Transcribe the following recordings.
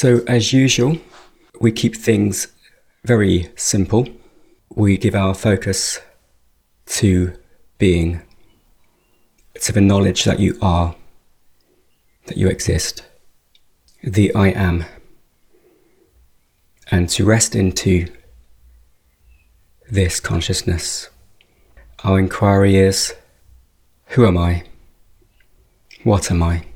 So, as usual, we keep things very simple. We give our focus to being, to the knowledge that you are, that you exist, the I am, and to rest into this consciousness. Our inquiry is Who am I? What am I?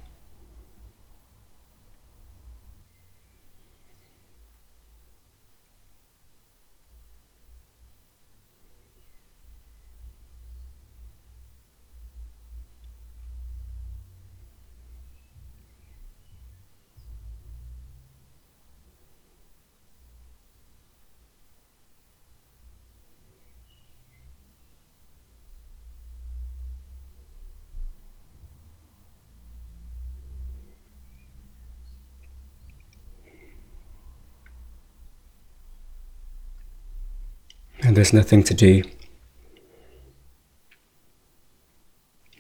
And there's nothing to do.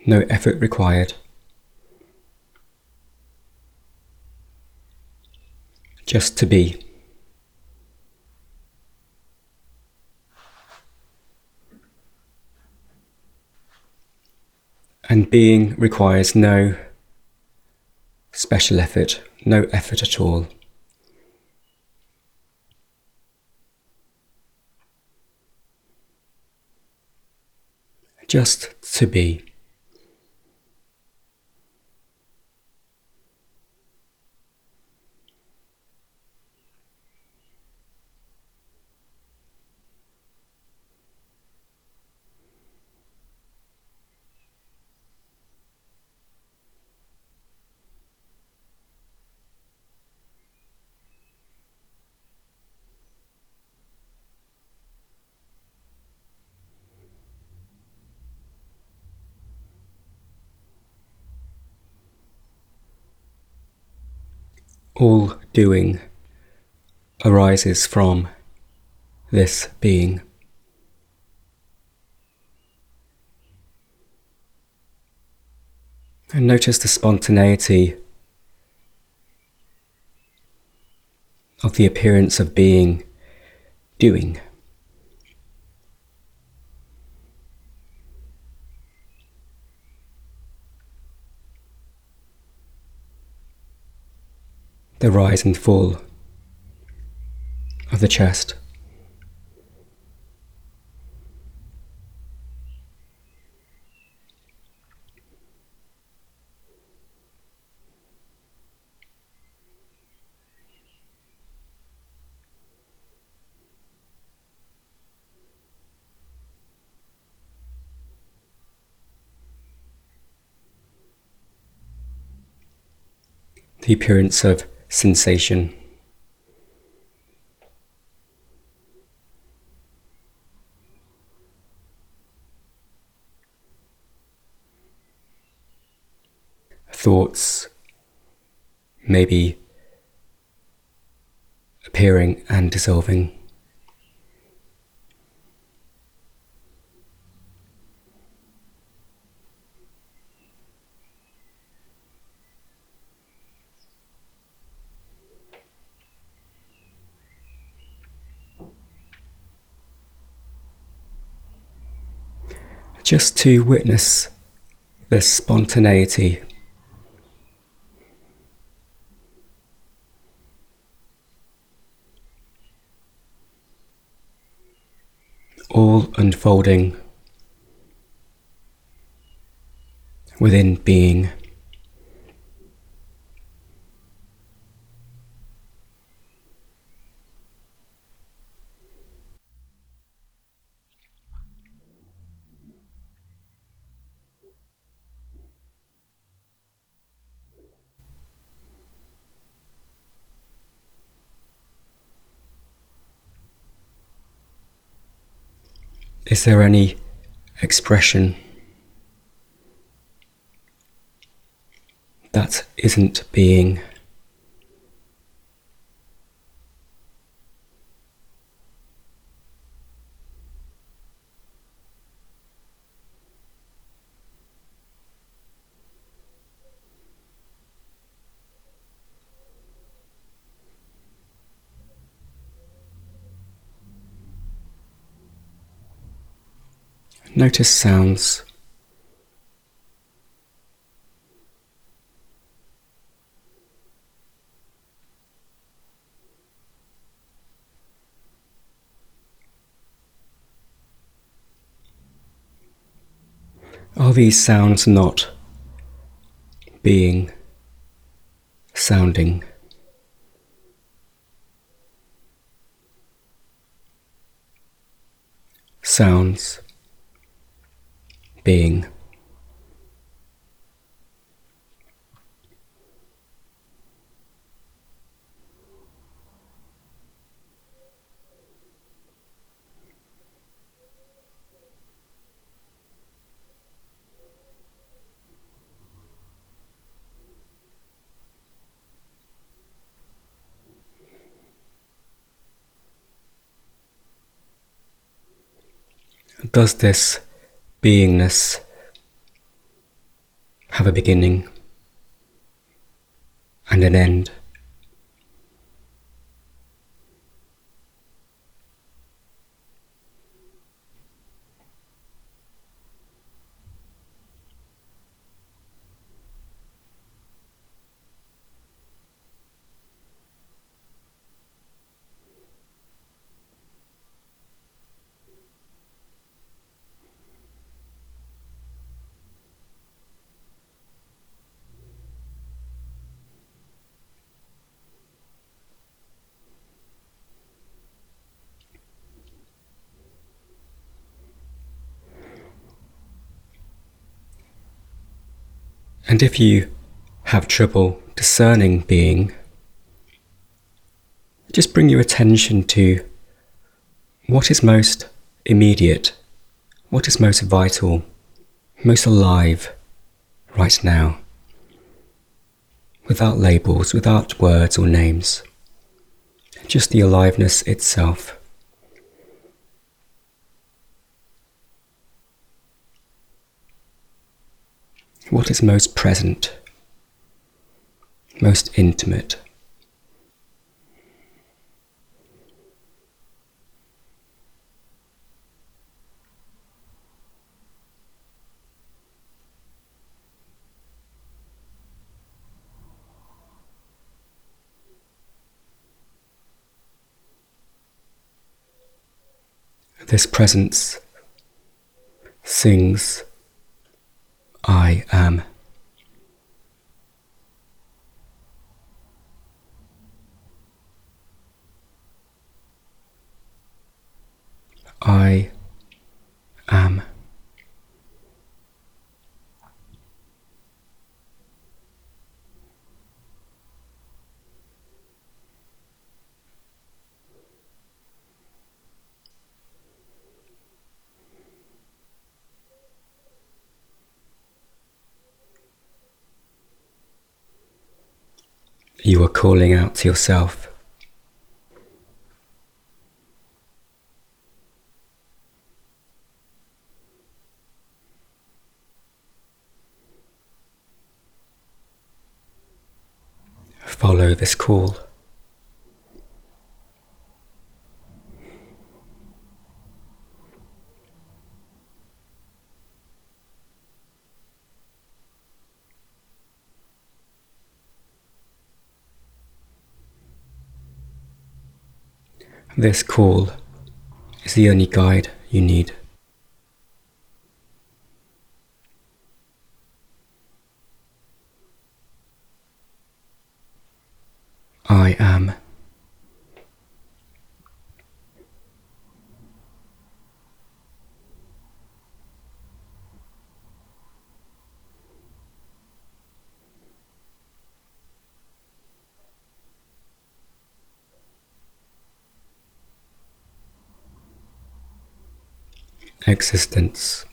No effort required. Just to be. And being requires no special effort, no effort at all. Just to be. All doing arises from this being. And notice the spontaneity of the appearance of being doing. The rise and fall of the chest. the appearance of sensation. Thoughts maybe appearing and dissolving. Just to witness the spontaneity. All unfolding within being. Is there any expression that isn't being? Notice sounds. Are these sounds not being, sounding? Sounds, being. Does this beingness have a beginning and an end? And if you have trouble discerning being, just bring your attention to what is most immediate, what is most vital, most alive right now, without labels, without words or names, just the aliveness itself. What is most present, most intimate. This presence sings I am. I am. You are calling out to yourself. Follow this call. This call is the only guide you need. I am. Existence.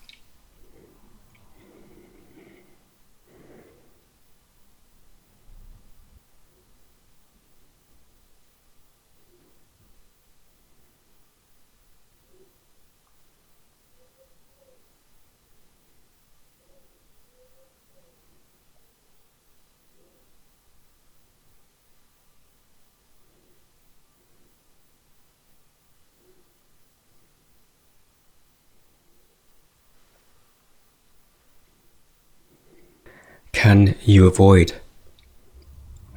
Can you avoid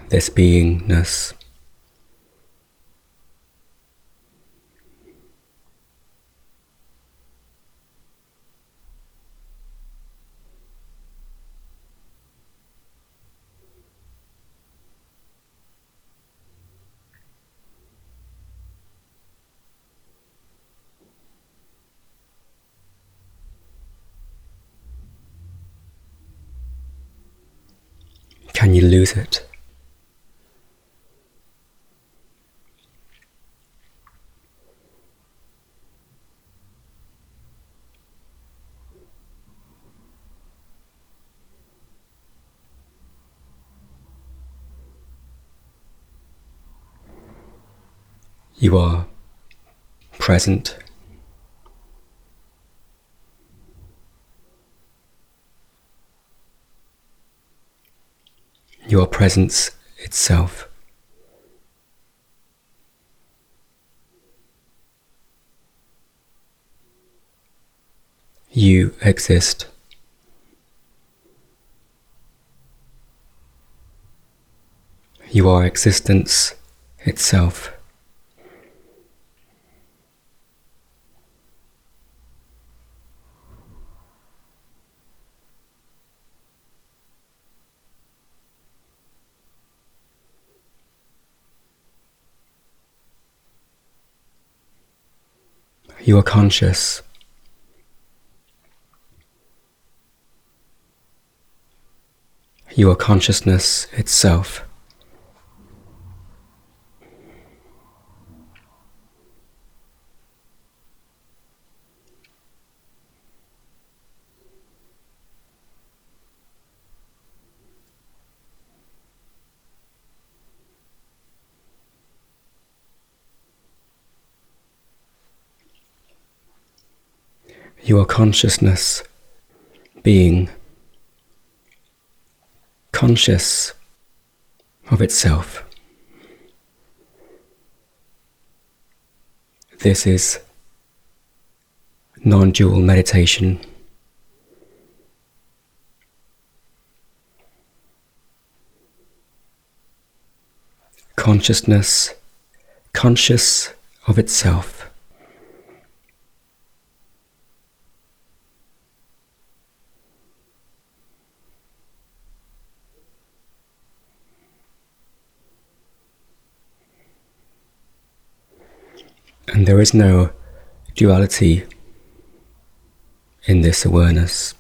this beingness? Lose it? You are present. Your presence itself. You exist. You are existence itself. You are conscious. You are consciousness itself. Your consciousness being conscious of itself. This is non dual meditation. Consciousness, conscious of itself. And there is no duality in this awareness.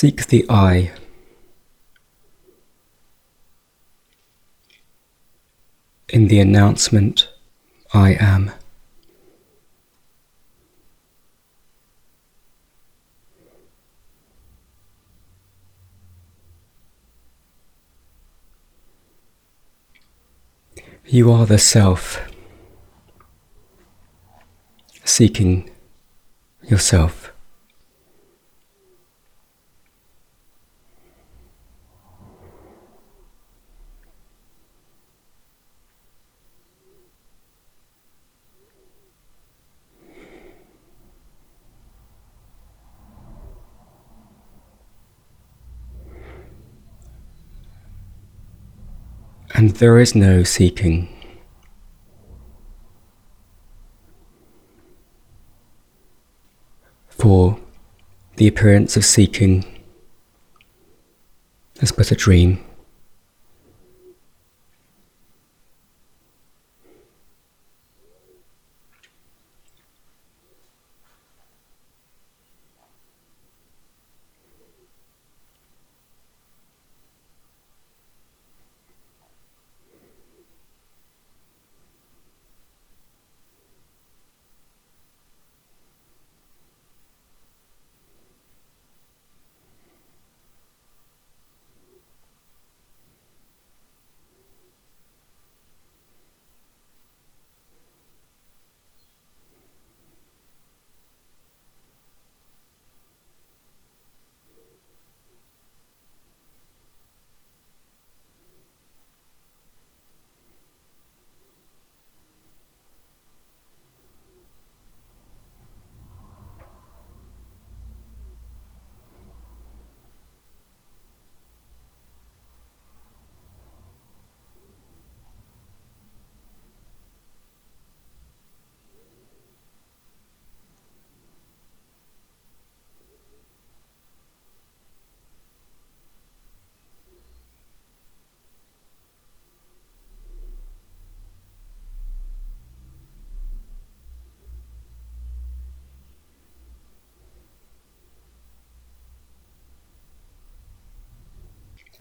Seek the I. In the announcement, I am. You are the self, seeking yourself. And there is no seeking. For the appearance of seeking is but a dream.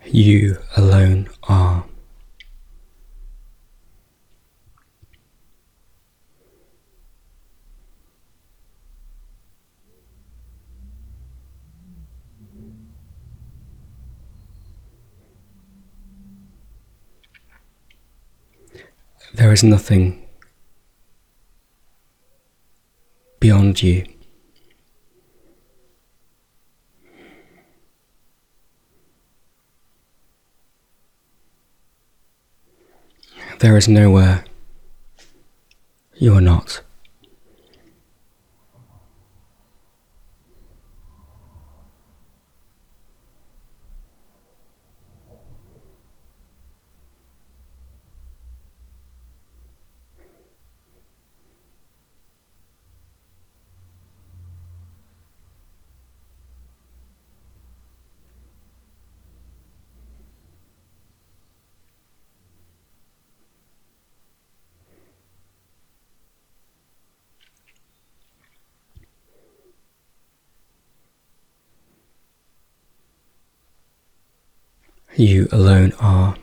You alone are. There is nothing beyond you. There is nowhere you are not. You alone are.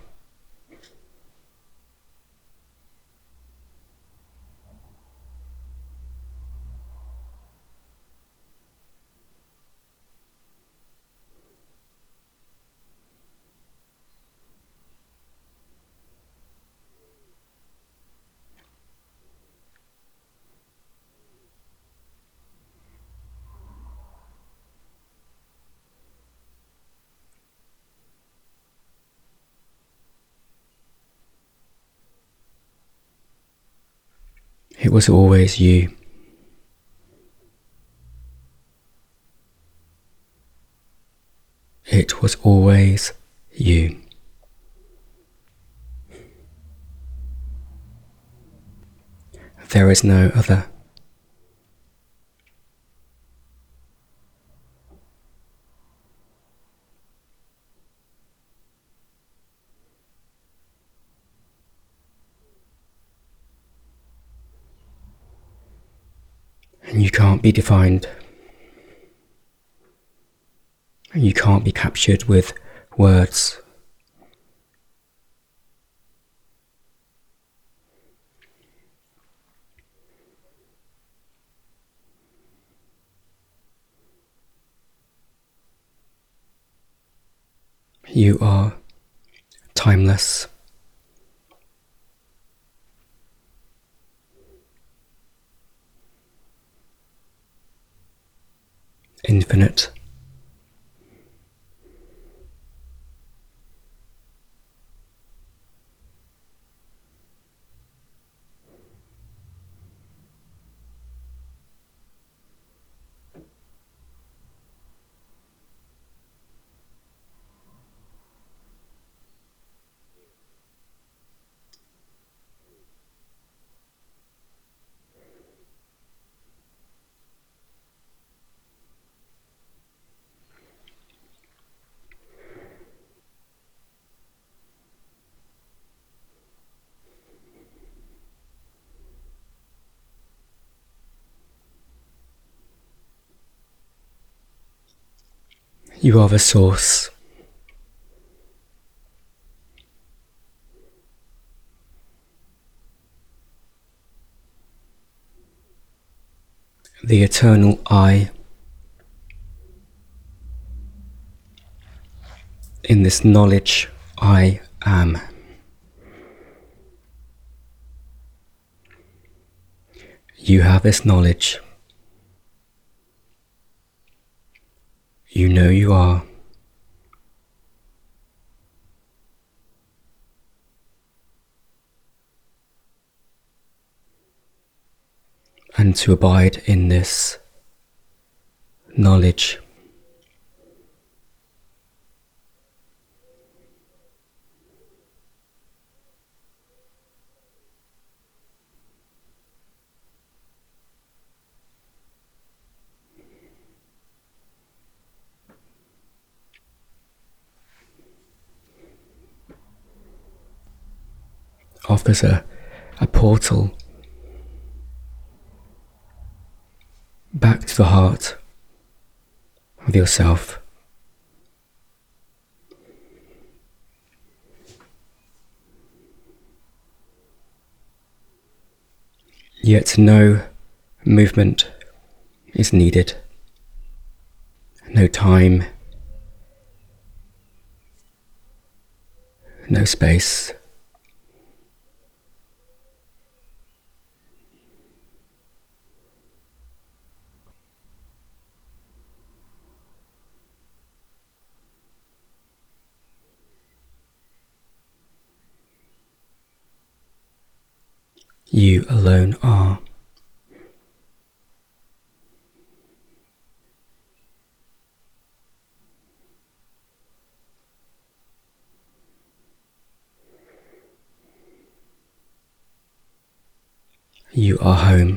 It was always you. It was always you. There is no other. You can't be defined. You can't be captured with words. You are timeless. Infinite. You are the source. The eternal I. In this knowledge, I am. You have this knowledge. You know you are. And to abide in this knowledge. as a, a portal back to the heart of yourself. Yet no movement is needed, no time, no space. You alone are. You are home.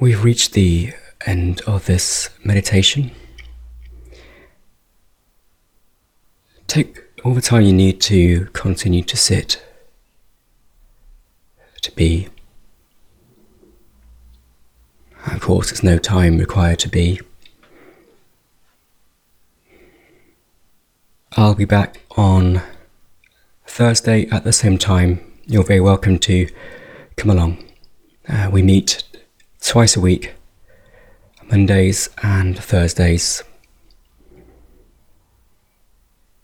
We've reached the end of this meditation. Take all the time you need to continue to sit, to be. Of course, there's no time required to be. I'll be back on Thursday at the same time you're very welcome to come along. Uh, we meet twice a week, Mondays and Thursdays.